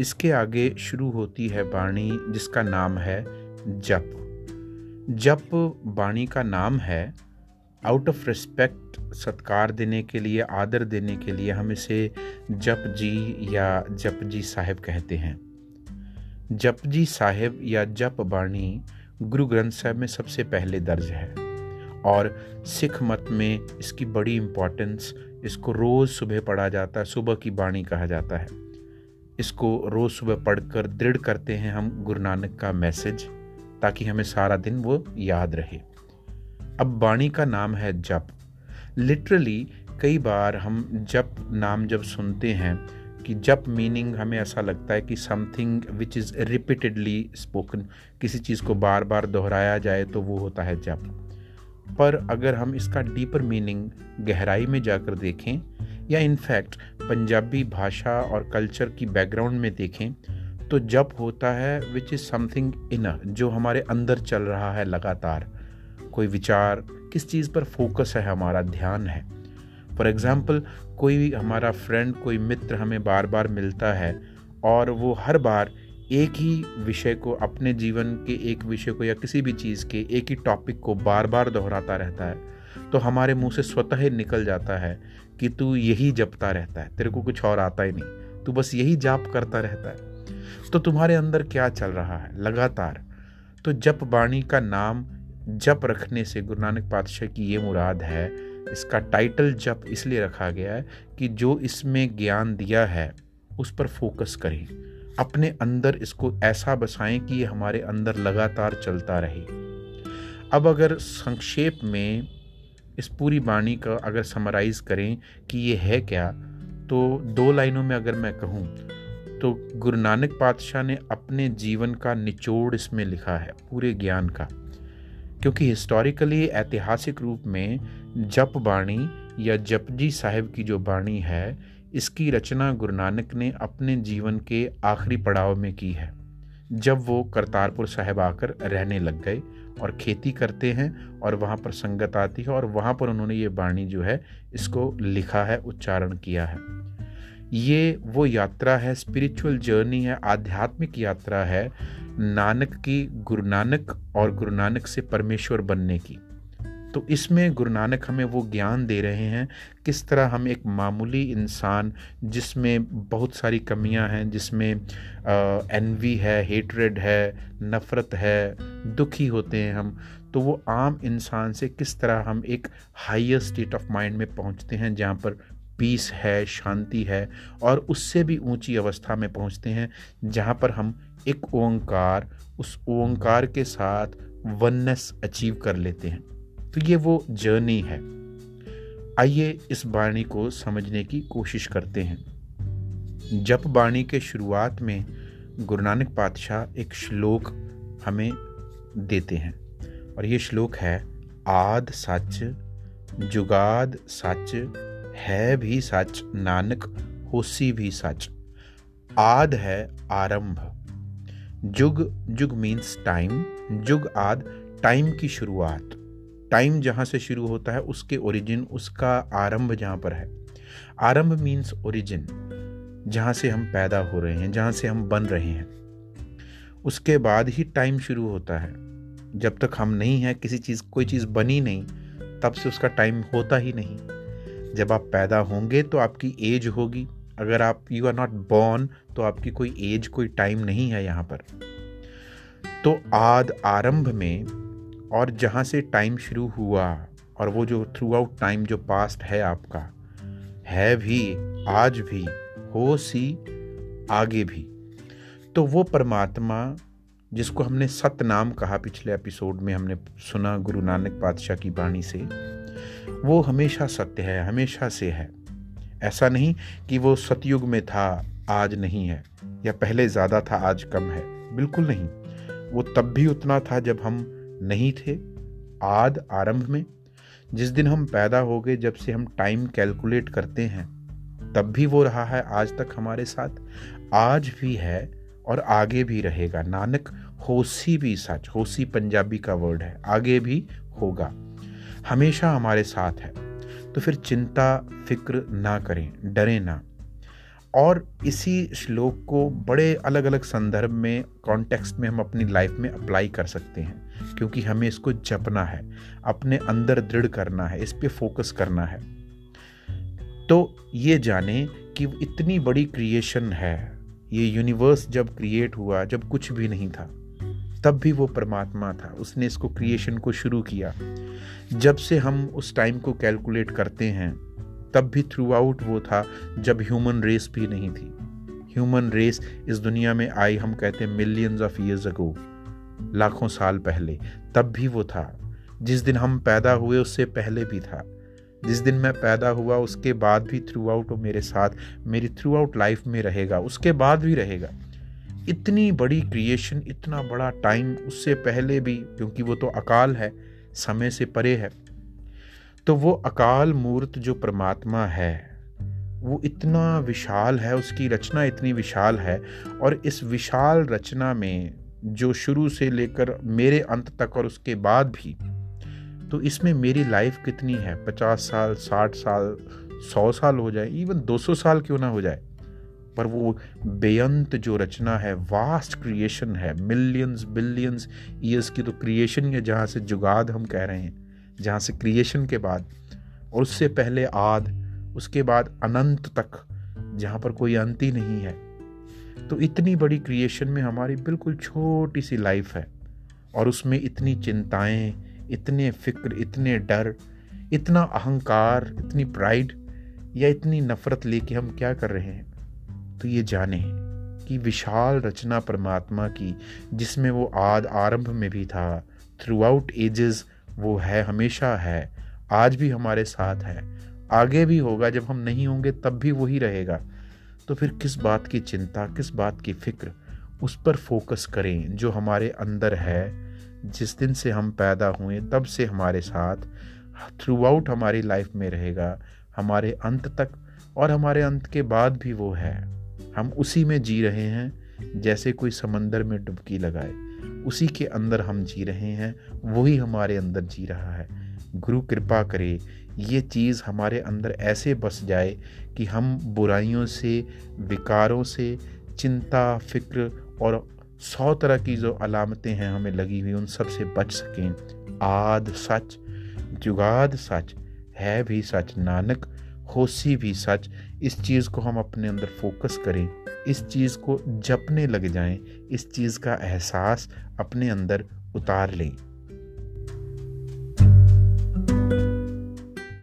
इसके आगे शुरू होती है बाणी जिसका नाम है जप। जप बाणी का नाम है आउट ऑफ़ रिस्पेक्ट सत्कार देने के लिए, आदर देने के लिए हम इसे जप जी या जप जी साहिब कहते हैं। जप जी साहिब या जप बाणी गुरु ग्रंथ साहिब में सबसे पहले दर्ज है और सिख मत में इसकी बड़ी इम्पोर्टेंस इसको रोज़ सुबह पढ़ा जाता है, सुबह की बाणी कहा जाता है। इसको रोज़ सुबह पढ़कर दृढ़ करते हैं हम गुरु नानक का मैसेज, ताकि हमें सारा दिन वो याद रहे। अब बाणी का नाम है जप। लिटरली कई बार हम जप नाम जब सुनते हैं कि जप मीनिंग हमें ऐसा लगता है कि something which is repeatedly spoken किसी चीज़ को बार बार दोहराया जाए तो वो होता है जप। पर अगर हम इसका डीपर मीनिंग गहराई में जाकर देखें या इनफैक्ट पंजाबी भाषा और कल्चर की बैकग्राउंड में देखें तो जप होता है विच इज़ समथिंग इनर जो हमारे अंदर चल रहा है लगातार। कोई विचार, किस चीज़ पर फोकस है हमारा, ध्यान है। फॉर एग्ज़ाम्पल कोई हमारा फ्रेंड कोई मित्र हमें बार बार मिलता है, और वो हर बार एक ही विषय को, अपने जीवन के एक विषय को या किसी भी चीज़ के एक ही टॉपिक को बार बार दोहराता रहता है तो हमारे मुँह से स्वतः ही निकल जाता है कि तू यही जपता रहता है, तेरे को कुछ और आता ही नहीं। तू बस यही जाप करता रहता है। तो तुम्हारे अंदर क्या चल रहा है? लगातार। तो जप बाणी का नाम जप रखने से गुरु नानक पातशाह की ये मुराद है, इसका टाइटल जप इसलिए रखा गया है कि जो इसमें ज्ञान दिया है, उस पर फोकस करें। अपने अंदर इसको ऐसा बसाएँ कि ये हमारे अंदर लगातार चलता रहे। अब अगर संक्षेप में इस पूरी बाणी का अगर समराइज करें कि ये है क्या तो दो लाइनों में अगर मैं कहूँ तो गुरु नानक पातशाह ने अपने जीवन का निचोड़ इसमें लिखा है, पूरे ज्ञान का। क्योंकि हिस्टोरिकली ऐतिहासिक रूप में जप बाणी या जपजी साहिब की जो बाणी है, इसकी रचना गुरु नानक ने अपने जीवन के आखिरी पड़ाव में की है, जब वो करतारपुर साहिब आकर रहने लग गए। और खेती करते हैं और वहाँ पर संगत आती है और वहाँ पर उन्होंने ये वाणी जो है, इसको लिखा है, उच्चारण किया है। ये वो यात्रा है स्पिरिचुअल जर्नी है, आध्यात्मिक यात्रा है, नानक की गुरु नानक और गुरु नानक से परमेश्वर बनने की। तो इसमें गुरु नानक हमें वो ज्ञान दे रहे हैं, किस तरह हम एक मामूली इंसान, जिसमें बहुत सारी कमियाँ हैं, जिसमें एनवी है हेटरेड है, नफ़रत है, दुखी होते हैं हम तो वो आम इंसान से किस तरह हम एक हाइयर स्टेट ऑफ़ माइंड में पहुँचते हैं, जहाँ पर पीस है, शांति है, और उससे भी ऊँची अवस्था में पहुँचते हैं, जहाँ पर हम एक ओंकार, उस ओंकार के साथ वननेस अचीव कर लेते हैं। तो ये वो जर्नी है। आइए इस बाणी को समझने की कोशिश करते हैं। जप बाणी के शुरुआत में गुरु नानक पातशाह एक श्लोक हमें देते हैं और ये श्लोक है, आद सच, जुगाद सच, है भी सच, नानक, होसी भी सच। आद है आरंभ। जुग जुग मीन्स टाइम जुग आद टाइम की शुरुआत। टाइम जहाँ से शुरू होता है, उसके ओरिजिन उसका आरंभ जहाँ पर है। आरंभ मीन्स ओरिजिन जहाँ से हम पैदा हो रहे हैं, जहाँ से हम बन रहे हैं। उसके बाद ही टाइम शुरू होता है। जब तक हम नहीं हैं, किसी चीज़, कोई चीज़ बनी नहीं, तब से उसका टाइम होता ही नहीं। जब आप पैदा होंगे तो आपकी एज होगी। अगर आप यू आर नॉट बॉर्न तो आपकी कोई एज कोई टाइम नहीं है यहाँ पर। तो आद आरंभ में और जहाँ से टाइम शुरू हुआ और वो जो थ्रू आउट टाइम जो पास्ट है आपका, है भी, आज भी, हो सी, आगे भी। तो वो परमात्मा, जिसको हमने सतनाम कहा पिछले एपिसोड में, हमने सुना गुरु नानक पातशाह की बाणी से, वो हमेशा सत्य है, हमेशा से है। ऐसा नहीं कि वो सतयुग में था, आज नहीं है, या पहले ज़्यादा था, आज कम है, बिल्कुल नहीं। वो तब भी उतना था जब हम नहीं थे, आद आरंभ में, जिस दिन हम पैदा हो गए जब से हम टाइम कैलकुलेट करते हैं, तब भी वो रहा है आज तक हमारे साथ। आज भी है और आगे भी रहेगा। नानक, होसी भी सच, होसी पंजाबी का वर्ड है। आगे भी होगा। हमेशा हमारे साथ है। तो फिर चिंता, फ़िक्र ना करें, डरे ना। और इसी श्लोक को बड़े अलग अलग संदर्भ में कॉन्टेक्स्ट में हम अपनी लाइफ में अप्लाई कर सकते हैं, क्योंकि हमें इसको जपना है, अपने अंदर दृढ़ करना है, इस पर फोकस करना है। तो ये जाने कि इतनी बड़ी क्रिएशन है, ये यूनिवर्स जब क्रिएट हुआ, जब कुछ भी नहीं था, तब भी वो परमात्मा था, उसने इसको क्रिएशन को शुरू किया। जब से हम उस टाइम को कैलकुलेट करते हैं तब भी थ्रू आउट वो था जब ह्यूमन रेस भी नहीं थी। ह्यूमन रेस इस दुनिया में आई, हम कहते हैं मिलियंस ऑफ़ ईयर्स अगो लाखों साल पहले, तब भी वो था। जिस दिन हम पैदा हुए, उससे पहले भी था। जिस दिन मैं पैदा हुआ, उसके बाद भी थ्रू आउट वो मेरे साथ, मेरी थ्रू आउट लाइफ में रहेगा, उसके बाद भी रहेगा। इतनी बड़ी क्रिएशन इतना बड़ा टाइम उससे पहले भी, क्योंकि वो तो अकाल है, समय से परे है। तो वो अकाल मूर्त जो परमात्मा है, वो इतना विशाल है, उसकी रचना इतनी विशाल है और इस विशाल रचना में जो शुरू से लेकर मेरे अंत तक और उसके बाद भी तो इसमें मेरी लाइफ कितनी है? पचास साल, साठ साल, सौ साल हो जाए, इवन दो सौ साल क्यों ना हो जाए? पर वो बेअंत जो रचना है, वास्ट क्रिएशन है, मिलियंस, बिलियंस ईयर्स की तो क्रिएशन है जहाँ से जुगाद हम कह रहे हैं। जहाँ से क्रिएशन के बाद और उससे पहले आद, उसके बाद अनंत तक, जहाँ पर कोई अंत ही नहीं है। तो इतनी बड़ी क्रिएशन में हमारी बिल्कुल छोटी सी लाइफ है और उसमें इतनी चिंताएँ, इतने फ़िक्र, इतने डर, इतना अहंकार, इतनी प्राइड या इतनी नफरत लेके हम क्या कर रहे हैं? तो ये जाने कि विशाल रचना परमात्मा की, जिसमें वो आद आरंभ में भी था थ्रू आउट एजेस वो है, हमेशा है, आज भी हमारे साथ है। आगे भी होगा, जब हम नहीं होंगे, तब भी वही रहेगा। तो फिर किस बात की चिंता, किस बात की फ़िक्र, उस पर फोकस करें, जो हमारे अंदर है। जिस दिन से हम पैदा हुए, तब से हमारे साथ थ्रू आउट हमारी लाइफ में रहेगा, हमारे अंत तक, और हमारे अंत के बाद भी वो है। हम उसी में जी रहे हैं, जैसे कोई समंदर में डुबकी लगाए। उसी के अंदर हम जी रहे हैं, वही हमारे अंदर जी रहा है। गुरु कृपा करे, ये चीज़ हमारे अंदर ऐसे बस जाए कि हम बुराइयों से, विकारों से, चिंता, फ़िक्र और सौ तरह की जो अलामतें हैं हमें लगी हुई, उन सबसे बच सकें। आद सच, जुगाद सच, है भी सच, नानक होसी भी सच। इस चीज़ को हम अपने अंदर फोकस करें। इस चीज़ को जपने लग जाएँ। इस चीज़ का एहसास अपने अंदर उतार लें।